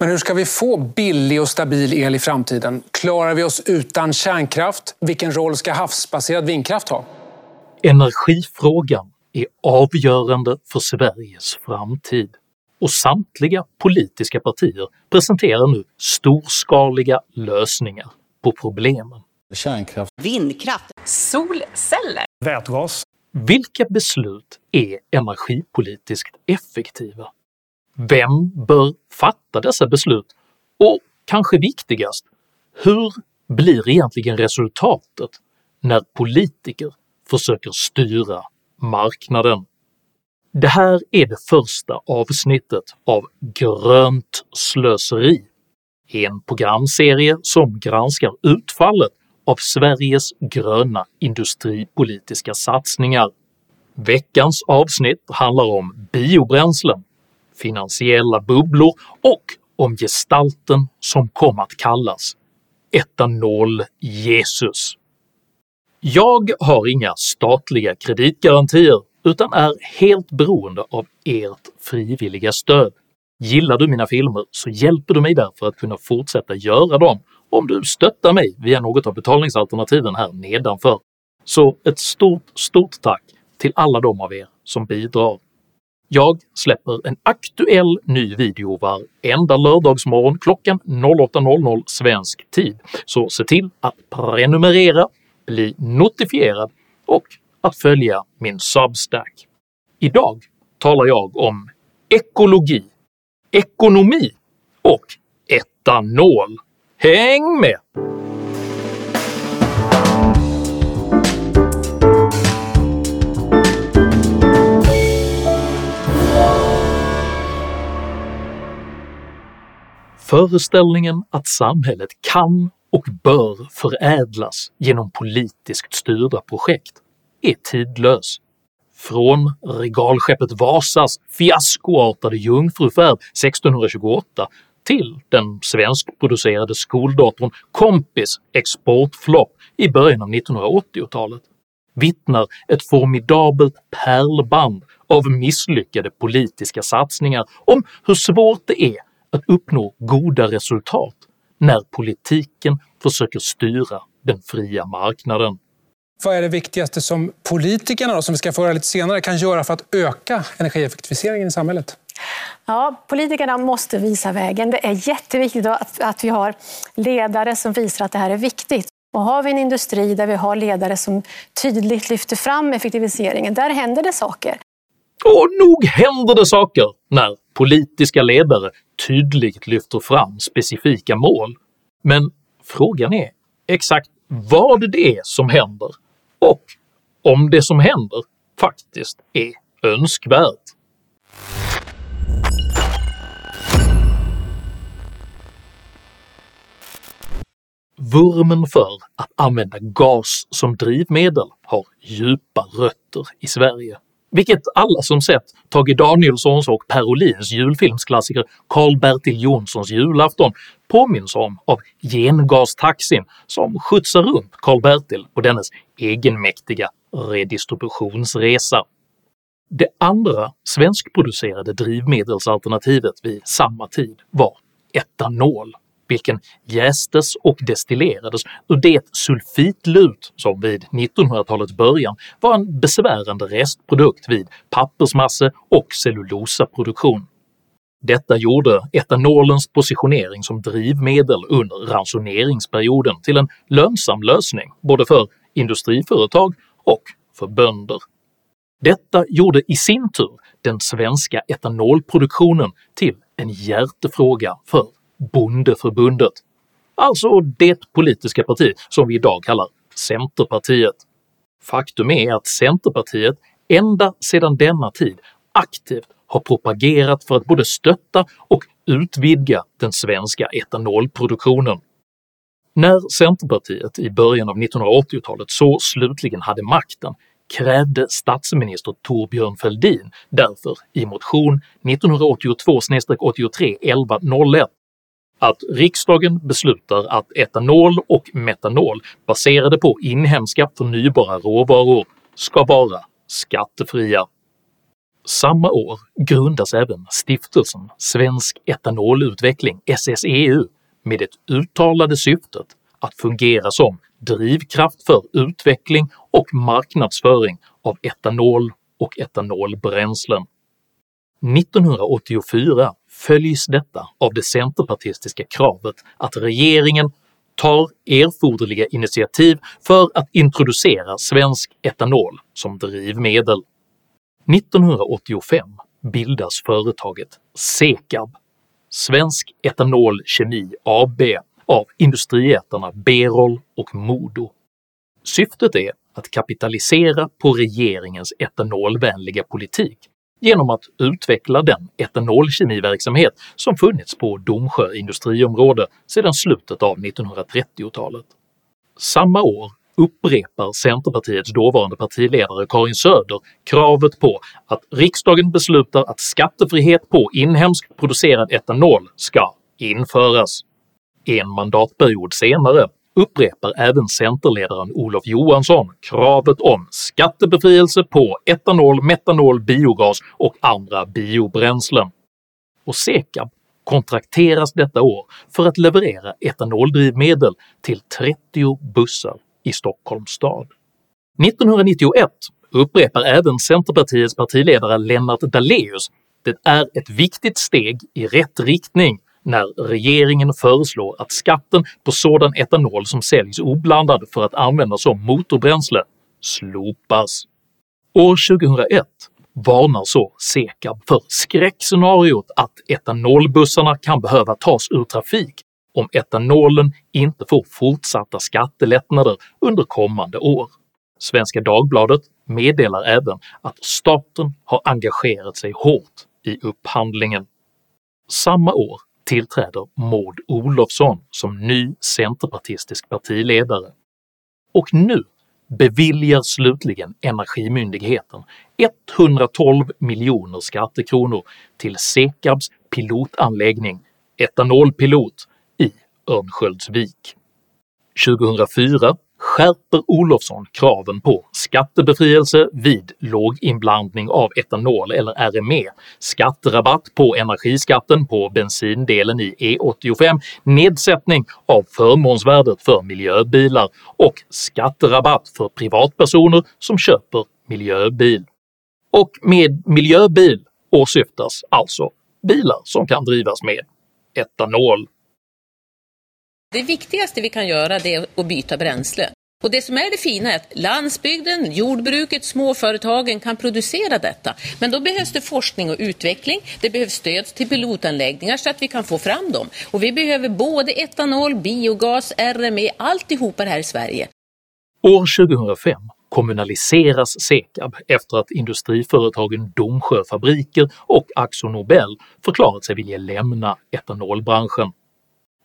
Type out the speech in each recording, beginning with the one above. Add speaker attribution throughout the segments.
Speaker 1: Men hur ska vi få billig och stabil el i framtiden? Klarar vi oss utan kärnkraft? Vilken roll ska havsbaserad vindkraft ha?
Speaker 2: Energifrågan är avgörande för Sveriges framtid och samtliga politiska partier presenterar nu storskaliga lösningar på problemen.
Speaker 3: Kärnkraft,
Speaker 4: vindkraft,
Speaker 5: solceller,
Speaker 1: vätgas.
Speaker 2: Vilka beslut är energipolitiskt effektiva? Vem bör fatta dessa beslut? Och kanske viktigast, hur blir egentligen resultatet när politiker försöker styra marknaden? Det här är det första avsnittet av “Grönt slöseri”, en programserie som granskar utfallet av Sveriges gröna industripolitiska satsningar. Veckans avsnitt handlar om biobränslen, finansiella bubblor och om gestalten som kom att kallas “etanol-Jesus”. Jag har inga statliga kreditgarantier utan är helt beroende av ert frivilliga stöd. Gillar du mina filmer så hjälper du mig därför att kunna fortsätta göra dem om du stöttar mig via något av betalningsalternativen här nedanför. Så ett stort, stort tack till alla de av er som bidrar. Jag släpper en aktuell ny video varenda lördagsmorgon klockan 08.00 svensk tid, så se till att prenumerera, bli notifierad och att följa min Substack. Idag talar jag om ekologi, ekonomi och etanol. Häng med! Föreställningen att samhället kan och bör förädlas genom politiskt styrda projekt är tidlös. Från regalskeppet Vasas fiaskoartade jungfrufärd 1628 till den svenskproducerade skoldatorn Kompis exportflopp i början av 1980-talet vittnar ett formidabelt pärlband av misslyckade politiska satsningar om hur svårt det är att uppnå goda resultat när politiken försöker styra den fria marknaden.
Speaker 1: Vad är det viktigaste som politikerna, då, som vi ska få höra lite senare, kan göra för att öka energieffektiviseringen i samhället?
Speaker 6: Ja, politikerna måste visa vägen. Det är jätteviktigt att, att vi har ledare som visar att det här är viktigt. Och har vi en industri där vi har ledare som tydligt lyfter fram effektiviseringen, där händer det saker.
Speaker 2: Och nog händer det saker när politiska ledare tydligt lyfter fram specifika mål, men frågan är exakt vad det är som händer och om det som händer faktiskt är önskvärt. Vurmen för att använda gas som drivmedel har djupa rötter i Sverige, vilket alla som sett Tage Danielssons och Per Olins julfilmsklassiker Karl-Bertil Jonssons julafton påminns om av gengastaxin som skjutsar runt Karl-Bertil på dennes egenmäktiga redistributionsresa. Det andra svenskproducerade drivmedelsalternativet vid samma tid var etanol, vilken jästes och destillerades ur det sulfitlut som vid 1900-talets början var en besvärande restprodukt vid pappersmasse och cellulosaproduktion. Detta gjorde etanolens positionering som drivmedel under ransoneringsperioden till en lönsam lösning både för industriföretag och för bönder. Detta gjorde i sin tur den svenska etanolproduktionen till en hjärtefråga för Bondeförbundet, alltså det politiska parti som vi idag kallar Centerpartiet. Faktum är att Centerpartiet ända sedan denna tid aktivt har propagerat för att både stötta och utvidga den svenska etanolproduktionen. När Centerpartiet i början av 1980-talet så slutligen hade makten krävde statsminister Torbjörn Fälldin därför i motion 1982-83-1101 att riksdagen beslutar att etanol och metanol baserade på inhemska förnybara råvaror ska vara skattefria. Samma år grundas även stiftelsen Svensk Etanolutveckling SSEU med det uttalade syftet att fungera som drivkraft för utveckling och marknadsföring av etanol och etanolbränslen. 1984 följs detta av det centerpartistiska kravet att regeringen tar erforderliga initiativ för att introducera svensk etanol som drivmedel. 1985 bildas företaget SEKAB, Svensk Etanol Kemi AB, av industriätarna Berol och Modo. Syftet är att kapitalisera på regeringens etanolvänliga politik genom att utveckla den etanolkemiverksamhet som funnits på Domsjö industriområde sedan slutet av 1930-talet. Samma år upprepar Centerpartiets dåvarande partiledare Karin Söder kravet på att riksdagen beslutar att skattefrihet på inhemskt producerad etanol ska införas. En mandatperiod senare upprepar även centerledaren Olof Johansson kravet om skattebefrielse på etanol, metanol, biogas och andra biobränslen, och Sekab kontrakteras detta år för att leverera etanoldrivmedel till 30 bussar i Stockholms stad. 1991 upprepar även Centerpartiets partiledare Lennart Daléus “Det är ett viktigt steg i rätt riktning när regeringen föreslår att skatten på sådan etanol som säljs oblandad för att användas som motorbränsle slopas. År 2001 varnar så Sekab för skräckscenariot att etanolbussarna kan behöva tas ur trafik om etanolen inte får fortsatta skattelättnader under kommande år. Svenska Dagbladet meddelar även att staten har engagerat sig hårt i upphandlingen. Samma år tillträder Maud Olofsson som ny centerpartistisk partiledare, och nu beviljar slutligen Energimyndigheten 112 miljoner skattekronor till Sekabs pilotanläggning Etanolpilot i Örnsköldsvik. 2004 skärper Olofsson kraven på skattebefrielse vid låginblandning av etanol eller RME, skatterabatt på energiskatten på bensindelen i E85, nedsättning av förmånsvärdet för miljöbilar och skatterabatt för privatpersoner som köper miljöbil. Och med miljöbil åsyftas alltså bilar som kan drivas med etanol
Speaker 3: det viktigaste vi kan göra är att byta bränsle. Och det som är det fina är att landsbygden, jordbruket, småföretagen kan producera detta. Men då behövs det forskning och utveckling. Det behövs stöd till pilotanläggningar så att vi kan få fram dem. Och vi behöver både etanol, biogas, RME, alltihopa det här i Sverige.
Speaker 2: År 2005 kommunaliseras Sekab efter att industriföretagen Domsjö Fabriker och Akzo Nobel förklarat sig vilja lämna etanolbranschen.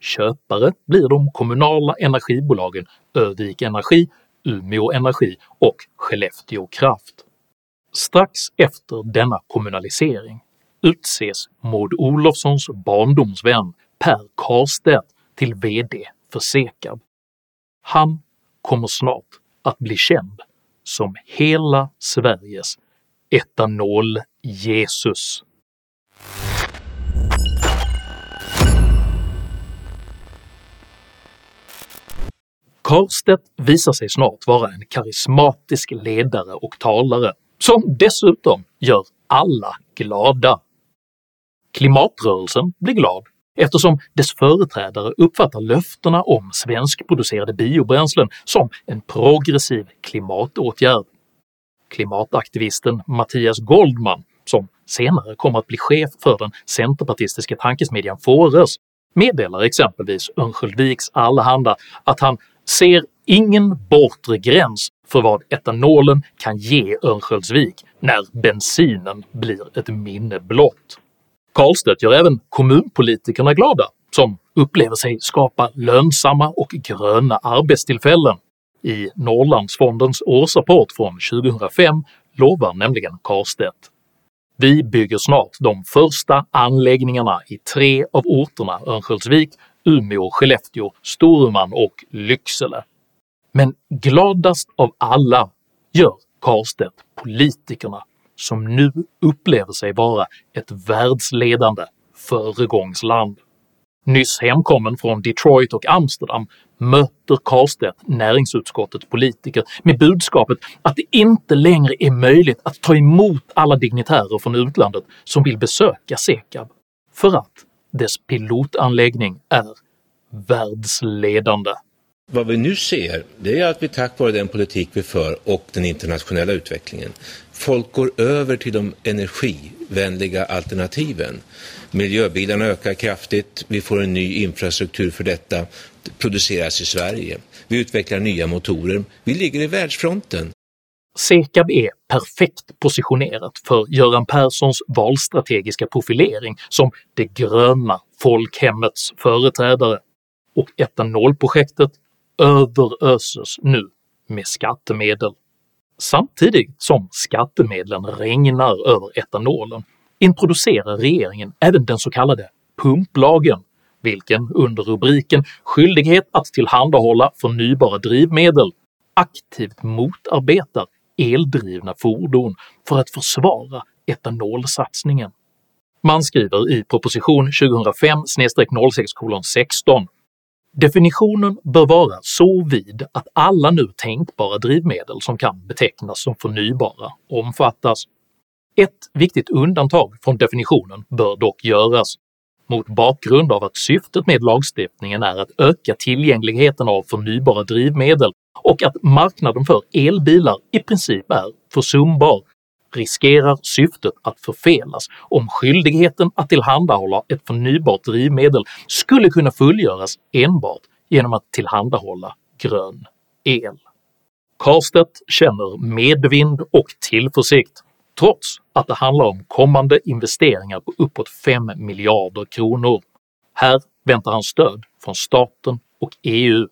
Speaker 2: Köpare blir de kommunala energibolagen Övik Energi, Umeå Energi och Skellefteå Kraft. Strax efter denna kommunalisering utses Maud Olofssons barndomsvän Per Karlstedt till VD för Sekab. Han kommer snart att bli känd som hela Sveriges etanol-Jesus. Karlstedt visar sig snart vara en karismatisk ledare och talare som dessutom gör alla glada. Klimatrörelsen blir glad eftersom dess företrädare uppfattar löftena om svenskproducerade biobränslen som en progressiv klimatåtgärd. Klimataktivisten Mattias Goldman, som senare kommer att bli chef för den centerpartistiska tankesmedjan Fores, meddelar exempelvis Örnsköldsviks Allehanda att han ser ingen bortre gräns för vad etanolen kan ge Örnsköldsvik när bensinen blir ett minne blott. Karlstedt gör även kommunpolitikerna glada, som upplever sig skapa lönsamma och gröna arbetstillfällen. I Norrlandsfondens årsrapport från 2005 lovar nämligen Karlstedt “Vi bygger snart de första anläggningarna i tre av orterna Örnsköldsvik, Umeå, Skellefteå, Storuman och Lycksele. Men gladast av alla gör Karlstedt politikerna som nu upplever sig vara ett världsledande föregångsland. Nyss hemkommen från Detroit och Amsterdam möter Karlstedt näringsutskottets politiker med budskapet att det inte längre är möjligt att ta emot alla dignitärer från utlandet som vill besöka Sekab, för att dess pilotanläggning är världsledande.
Speaker 4: Vad vi nu ser, det är att vi tack vare den politik vi för och den internationella utvecklingen, folk går över till de energivänliga alternativen. Miljöbilarna ökar kraftigt, vi får en ny infrastruktur för detta, det produceras i Sverige. Vi utvecklar nya motorer, vi ligger i världsfronten.
Speaker 2: Sekab är perfekt positionerat för Göran Perssons valstrategiska profilering som det gröna folkhemmets företrädare, och etanolprojektet överöses nu med skattemedel. Samtidigt som skattemedlen regnar över etanolen introducerar regeringen även den så kallade pumplagen, vilken under rubriken “skyldighet att tillhandahålla förnybara drivmedel” aktivt motarbetar eldrivna fordon för att försvara etanolsatsningen. Man skriver i proposition 2005-06:16 Definitionen bör vara så vid att alla nu tänkbara drivmedel som kan betecknas som förnybara omfattas. Ett viktigt undantag från definitionen bör dock göras, mot bakgrund av att syftet med lagstiftningen är att öka tillgängligheten av förnybara drivmedel och att marknaden för elbilar i princip är försumbar riskerar syftet att förfelas om skyldigheten att tillhandahålla ett förnybart drivmedel skulle kunna fullgöras enbart genom att tillhandahålla grön el. Karstedt känner medvind och tillförsikt trots att det handlar om kommande investeringar på uppåt 5 miljarder kronor. Här väntar han stöd från staten och EU.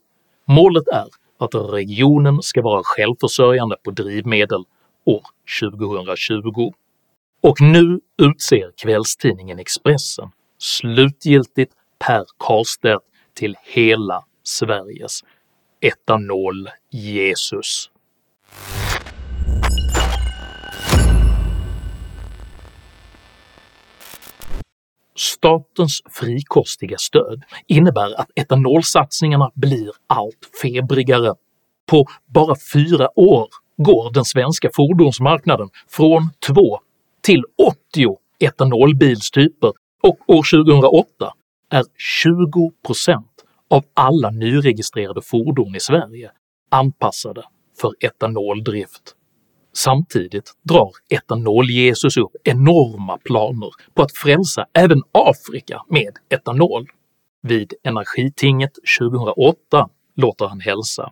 Speaker 2: Målet är att regionen ska vara självförsörjande på drivmedel år 2020. Och nu utser kvällstidningen Expressen slutgiltigt Per Karlstedt till hela Sveriges etanol-Jesus. Statens frikostiga stöd innebär att etanolsatsningarna blir allt febrigare. På bara fyra år går den svenska fordonsmarknaden från 2 till 80 etanolbilstyper och år 2008 är 20% av alla nyregistrerade fordon i Sverige anpassade för etanoldrift. Samtidigt drar etanol-Jesus upp enorma planer på att frälsa även Afrika med etanol. Vid Energitinget 2008 låter han hälsa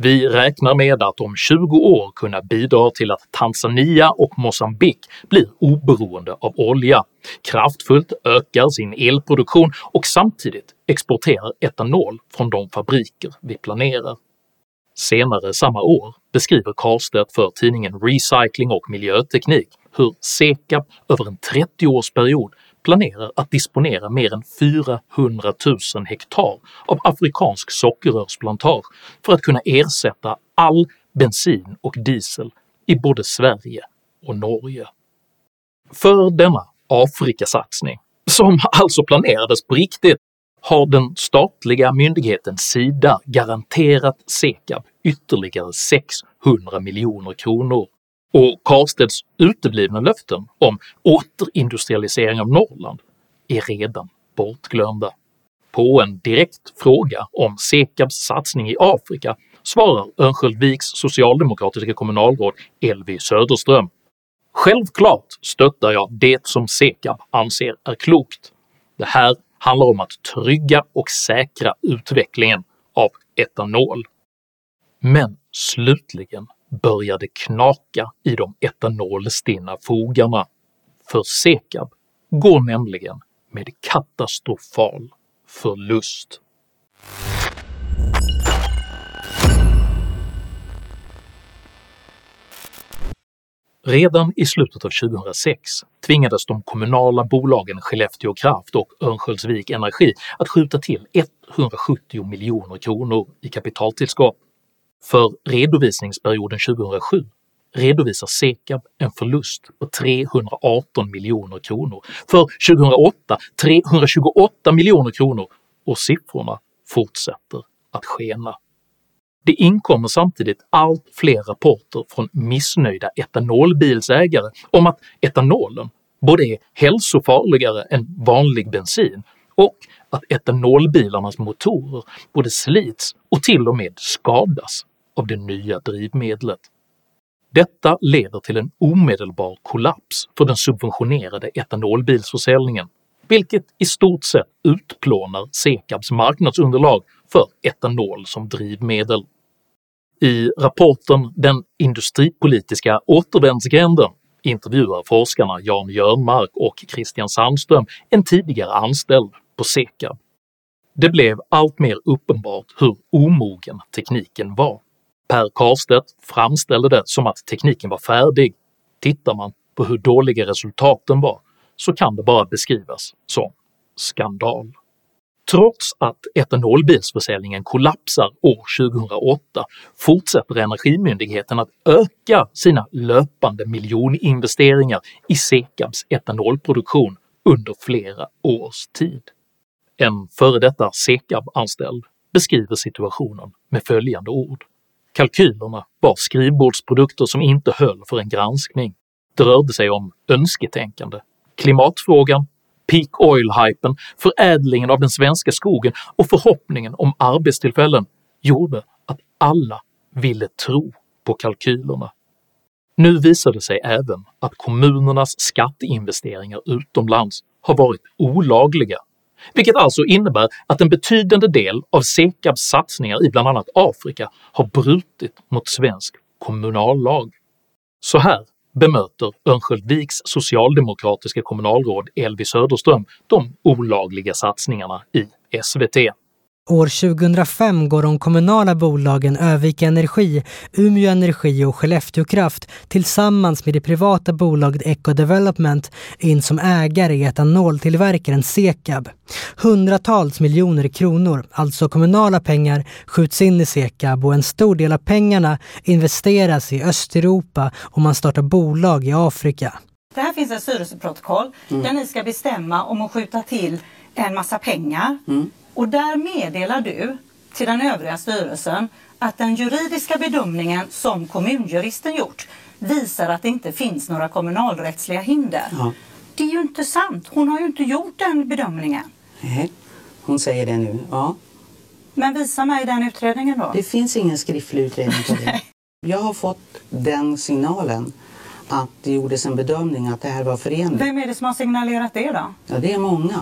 Speaker 2: vi räknar med att om 20 år kunna bidra till att Tanzania och Mosambik blir oberoende av olja, kraftfullt ökar sin elproduktion och samtidigt exporterar etanol från de fabriker vi planerar. Senare samma år beskriver Karlstedt för tidningen Recycling och miljöteknik hur Sekab över en 30-årsperiod planerar att disponera mer än 400 000 hektar av afrikansk sockerrörsplantage för att kunna ersätta all bensin och diesel i både Sverige och Norge. För denna Afrikasatsning, som alltså planerades på riktigt, har den statliga myndigheten Sida garanterat Sekab ytterligare 600 miljoner kronor och Karlstedts uteblivna löften om återindustrialisering av Norrland är redan bortglömda. På en direkt fråga om Sekabs satsning i Afrika svarar Örnsköldsviks socialdemokratiska kommunalråd Elvy Söderström “Självklart stöttar jag det som Sekab anser är klokt. Det här handlar om att trygga och säkra utvecklingen av etanol. Men slutligen började knaka i de etanolstinna fogarna, för Sekab går nämligen med katastrofal förlust. Redan i slutet av 2006 tvingades de kommunala bolagen Skellefteå Kraft och Örnsköldsvik Energi att skjuta till 170 miljoner kronor i kapitaltillskott. För redovisningsperioden 2007 redovisar Sekab en förlust på 318 miljoner kronor, för 2008 328 miljoner kronor. Och siffrorna fortsätter att skena. Det inkommer samtidigt allt fler rapporter från missnöjda etanolbilsägare om att etanolen både är hälsofarligare än vanlig bensin och att etanolbilarnas motorer både slits och till och med skadas av det nya drivmedlet. Detta leder till en omedelbar kollaps för den subventionerade etanolbilsförsäljningen, vilket i stort sett utplånar Sekabs marknadsunderlag för etanol som drivmedel. I rapporten “Den industripolitiska återvändsgränden” intervjuar forskarna Jan Jörnmark och Christian Sandström en tidigare anställd på Sekab. Det blev allt mer uppenbart hur omogen tekniken var. Per Karstedt framställde det som att tekniken var färdig. Tittar man på hur dåliga resultaten var så kan det bara beskrivas som skandal. Trots att etanolbilsförsäljningen kollapsar år 2008 fortsätter Energimyndigheten att öka sina löpande miljoninvesteringar i Sekabs etanolproduktion under flera års tid. En före detta Sekab-anställd beskriver situationen med följande ord. Kalkylerna var skrivbordsprodukter som inte höll för en granskning. Det rörde sig om önsketänkande, klimatfrågan, peak oil-hypen, förädlingen av den svenska skogen och förhoppningen om arbetstillfällen gjorde att alla ville tro på kalkylerna. Nu visar det sig även att kommunernas skatteinvesteringar utomlands har varit olagliga vilket alltså innebär att en betydande del av Sekabs satsningar i bland annat Afrika har brutit mot svensk kommunallag. Så här bemöter Örnsköldsviks socialdemokratiska kommunalråd Elvi Söderström de olagliga satsningarna i SVT.
Speaker 5: År 2005 går de kommunala bolagen Övik Energi, Umeå Energi och Skellefteå Kraft tillsammans med det privata bolaget Eco Development in som ägare i etanoltillverkaren Sekab. Hundratals miljoner kronor, alltså kommunala pengar, skjuts in i Sekab och en stor del av pengarna investeras i Östeuropa och man startar bolag i Afrika.
Speaker 7: Det här finns ett styrelseprotokoll mm. där ni ska bestämma om att skjuta till en massa pengar. Mm och där meddelar du till den övriga styrelsen att den juridiska bedömningen som kommunjuristen gjort visar att det inte finns några kommunalrättsliga hinder. Ja. Det är ju inte sant. Hon har ju inte gjort den bedömningen.
Speaker 8: Nej, hon säger det nu. Ja.
Speaker 7: Men visa mig den utredningen då.
Speaker 8: Det finns ingen skriftlig utredning på det. Jag har fått den signalen att det gjordes en bedömning att det här var förenligt.
Speaker 7: Vem är det som har signalerat det då?
Speaker 8: Ja, det är många.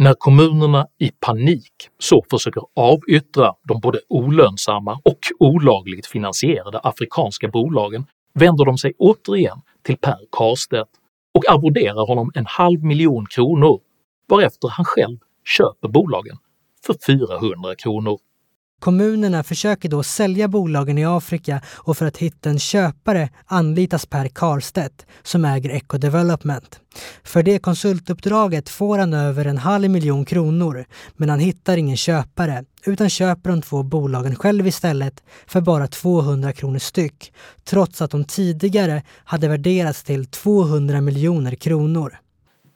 Speaker 2: När kommunerna i panik så försöker avyttra de både olönsamma och olagligt finansierade afrikanska bolagen vänder de sig återigen till Per Karstedt och arvoderar honom en halv miljon kronor varefter han själv köper bolagen för 400 kronor.
Speaker 5: Kommunerna försöker då sälja bolagen i Afrika och för att hitta en köpare anlitas Per Karstedt som äger Eco Development. För det konsultuppdraget får han över en halv miljon kronor men han hittar ingen köpare utan köper de två bolagen själv istället för bara 200 kronor styck trots att de tidigare hade värderats till 200 miljoner kronor.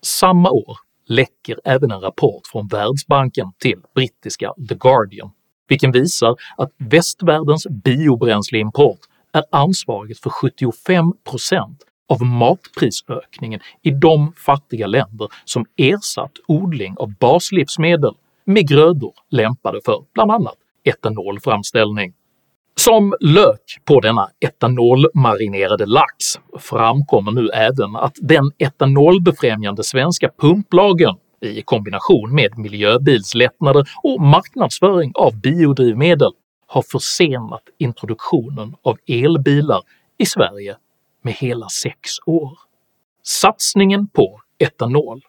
Speaker 2: Samma år läcker även en rapport från Världsbanken till brittiska The Guardian vilken visar att västvärldens biobränsleimport är ansvarigt för 75% av matprisökningen i de fattiga länder som ersatt odling av baslivsmedel med grödor lämpade för bland annat etanolframställning. Som lök på denna etanolmarinerade lax framkommer nu även att den etanolbefrämjande svenska pumplagen i kombination med miljöbilslättnader och marknadsföring av biodrivmedel har försenat introduktionen av elbilar i Sverige med hela sex år. Satsningen på etanol,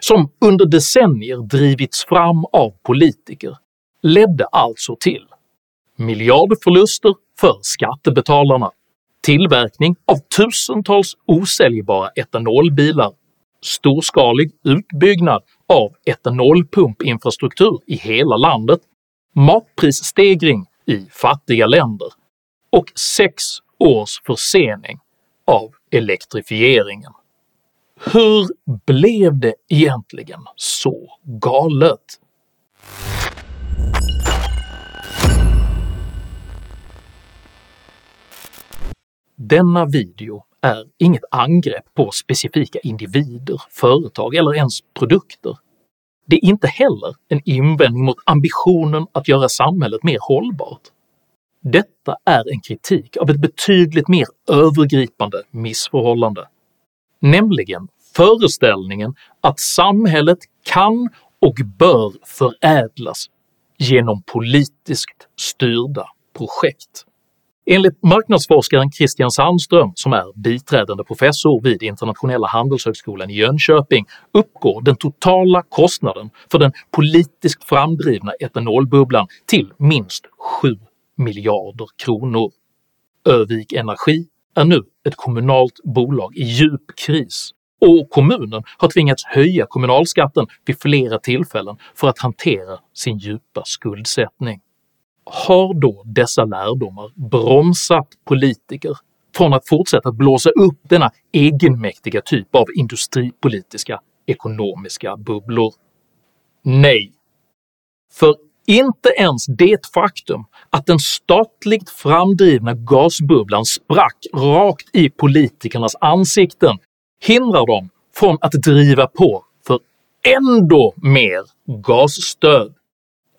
Speaker 2: som under decennier drivits fram av politiker, ledde alltså till miljardförluster för skattebetalarna, tillverkning av tusentals osäljbara etanolbilar, storskalig utbyggnad av etanolpumpinfrastruktur i hela landet, matprisstegring i fattiga länder och sex års försening av elektrifieringen. Hur blev det egentligen så galet? Denna video är inget angrepp på specifika individer, företag eller ens produkter. Det är inte heller en invändning mot ambitionen att göra samhället mer hållbart. Detta är en kritik av ett betydligt mer övergripande missförhållande, nämligen föreställningen att samhället kan och bör förädlas genom politiskt styrda projekt. Enligt marknadsforskaren Christian Sandström, som är biträdande professor vid Internationella handelshögskolan i Jönköping, uppgår den totala kostnaden för den politiskt framdrivna etanolbubblan till minst 7 miljarder kronor. Övik Energi är nu ett kommunalt bolag i djup kris och kommunen har tvingats höja kommunalskatten vid flera tillfällen för att hantera sin djupa skuldsättning. Har då dessa lärdomar bromsat politiker från att fortsätta blåsa upp denna egenmäktiga typ av industripolitiska ekonomiska bubblor? Nej. För inte ens det faktum att den statligt framdrivna gasbubblan sprack rakt i politikernas ansikten hindrar dem från att driva på för ändå mer gasstöd.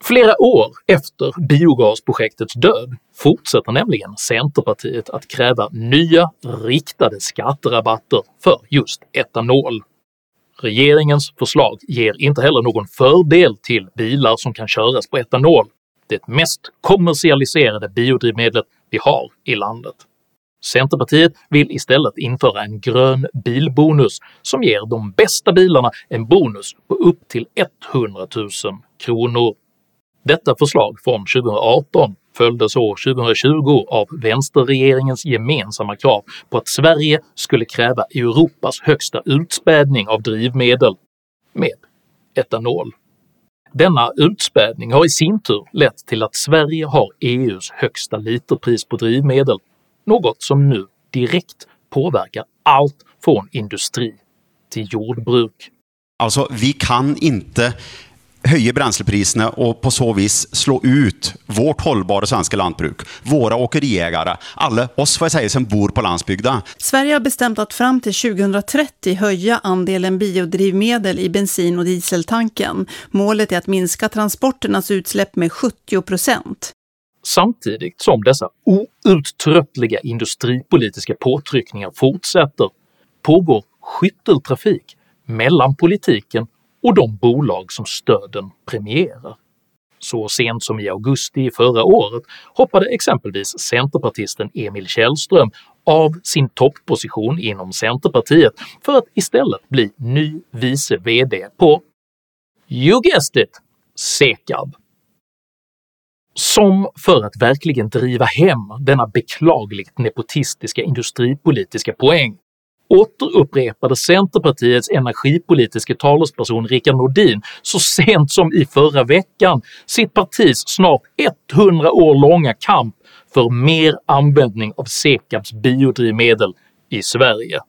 Speaker 2: Flera år efter biogasprojektets död fortsätter nämligen Centerpartiet att kräva nya riktade skatterabatter för just etanol. Regeringens förslag ger inte heller någon fördel till bilar som kan köras på etanol, det mest kommersialiserade biodrivmedlet vi har i landet. Centerpartiet vill istället införa en grön bilbonus som ger de bästa bilarna en bonus på upp till 100 000 kronor. Detta förslag från 2018 följdes år 2020 av vänsterregeringens gemensamma krav på att Sverige skulle kräva Europas högsta utspädning av drivmedel med etanol. Denna utspädning har i sin tur lett till att Sverige har EUs högsta literpris på drivmedel, något som nu direkt påverkar allt från industri till jordbruk.
Speaker 9: Alltså, vi kan inte höja bränslepriserna och på så vis slå ut vårt hållbara svenska lantbruk, våra åkeriägare, alla oss får jag säga som bor på landsbygden.
Speaker 10: Sverige har bestämt att fram till 2030 höja andelen biodrivmedel i bensin och dieseltanken. Målet är att minska transporternas utsläpp med 70 procent.
Speaker 2: Samtidigt som dessa outtröttliga industripolitiska påtryckningar fortsätter pågår skytteltrafik mellan politiken och de bolag som stöden premierar. Så sent som i augusti förra året hoppade exempelvis centerpartisten Emil Källström av sin topposition inom Centerpartiet för att istället bli ny vice VD på “You guessed it” Sekab. Som för att verkligen driva hem denna beklagligt nepotistiska industripolitiska poäng återupprepade Centerpartiets energipolitiska talesperson Rickard Nordin så sent som i förra veckan sitt partis snart 100 år långa kamp för mer användning av Sekabs biodrivmedel i Sverige.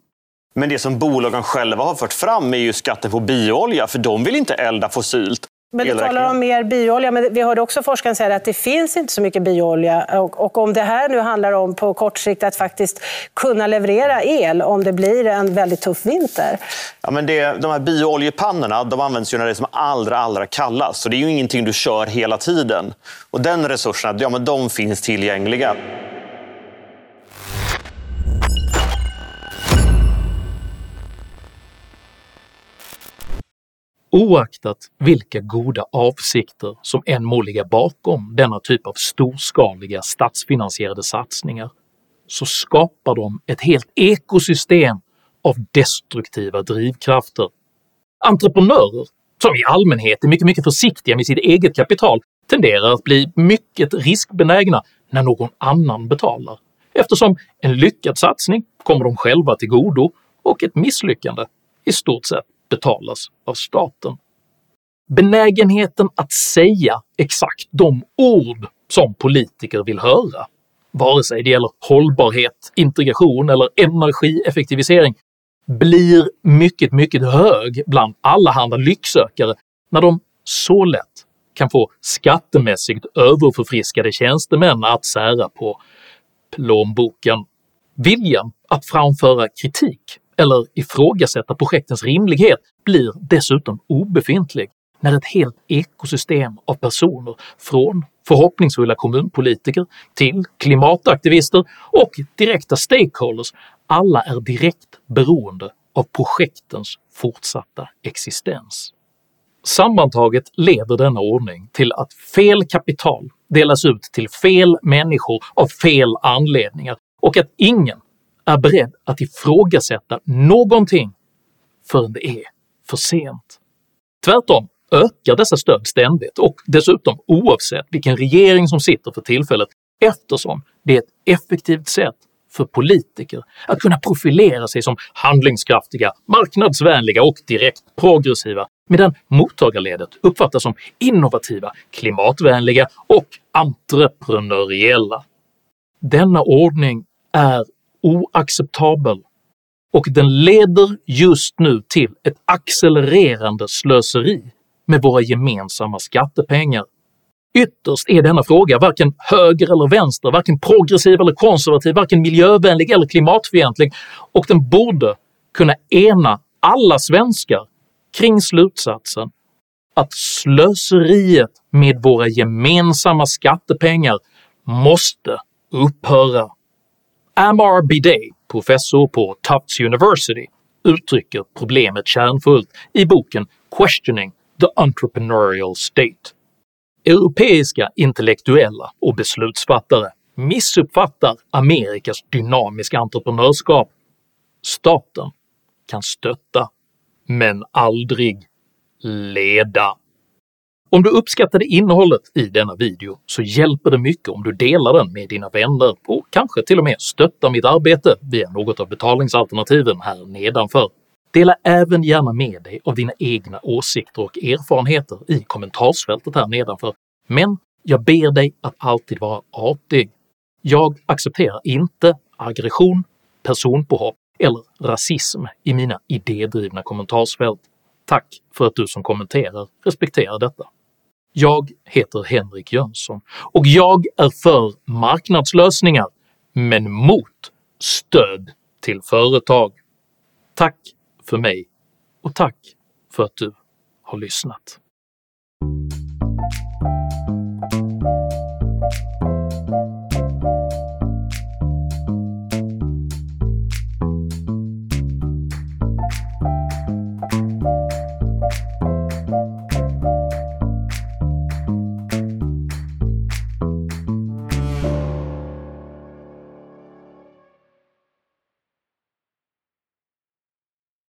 Speaker 11: Men det som bolagen själva har fört fram är ju skatten på bioolja, för de vill inte elda fossilt.
Speaker 12: Men du talar om mer bioolja, men vi hörde också forskaren säga att det finns inte så mycket bioolja. Och, och, om det här nu handlar om på kort sikt att faktiskt kunna leverera el om det blir en väldigt tuff vinter.
Speaker 11: Ja, men det, de här biooljepannorna de används ju när det är som allra, allra kallast. Så det är ju ingenting du kör hela tiden. Och den resurserna, ja, men de finns tillgängliga.
Speaker 2: Oaktat vilka goda avsikter som än må ligga bakom denna typ av storskaliga statsfinansierade satsningar så skapar de ett helt ekosystem av destruktiva drivkrafter. Entreprenörer, som i allmänhet är mycket, mycket försiktiga med sitt eget kapital, tenderar att bli mycket riskbenägna när någon annan betalar, eftersom en lyckad satsning kommer dem själva till godo och ett misslyckande i stort sett betalas av staten. Benägenheten att säga exakt de ord som politiker vill höra vare sig det gäller hållbarhet, integration eller energieffektivisering, blir mycket, mycket hög bland allehanda lycksökare när de så lätt kan få skattemässigt överförfriskade tjänstemän att sära på plånboken. Viljan att framföra kritik eller ifrågasätta projektens rimlighet blir dessutom obefintlig när ett helt ekosystem av personer från förhoppningsfulla kommunpolitiker till klimataktivister och direkta stakeholders alla är direkt beroende av projektens fortsatta existens. Sammantaget leder denna ordning till att fel kapital delas ut till fel människor av fel anledningar och att ingen är beredd att ifrågasätta någonting förrän det är för sent. Tvärtom ökar dessa stöd ständigt och dessutom oavsett vilken regering som sitter för tillfället eftersom det är ett effektivt sätt för politiker att kunna profilera sig som handlingskraftiga, marknadsvänliga och direkt progressiva medan mottagarledet uppfattas som innovativa, klimatvänliga och entreprenöriella. Denna ordning är oacceptabel och den leder just nu till ett accelererande slöseri med våra gemensamma skattepengar. Ytterst är denna fråga varken höger eller vänster, varken progressiv eller konservativ, varken miljövänlig eller klimatfientlig och den borde kunna ena alla svenskar kring slutsatsen att slöseriet med våra gemensamma skattepengar måste upphöra. Amar Bidey, professor på Tufts University, uttrycker problemet kärnfullt i boken “Questioning the entrepreneurial state”. Europeiska intellektuella och beslutsfattare missuppfattar Amerikas dynamiska entreprenörskap. Staten kan stötta, men aldrig leda. Om du uppskattade innehållet i denna video så hjälper det mycket om du delar den med dina vänner och kanske till och med stöttar mitt arbete via något av betalningsalternativen här nedanför. Dela även gärna med dig av dina egna åsikter och erfarenheter i kommentarsfältet här nedanför, men jag ber dig att alltid vara artig. Jag accepterar inte aggression, personpåhopp eller rasism i mina idédrivna kommentarsfält. Tack för att du som kommenterar respekterar detta. Jag heter Henrik Jönsson och jag är för marknadslösningar, men mot stöd till företag. Tack för mig och tack för att du har lyssnat.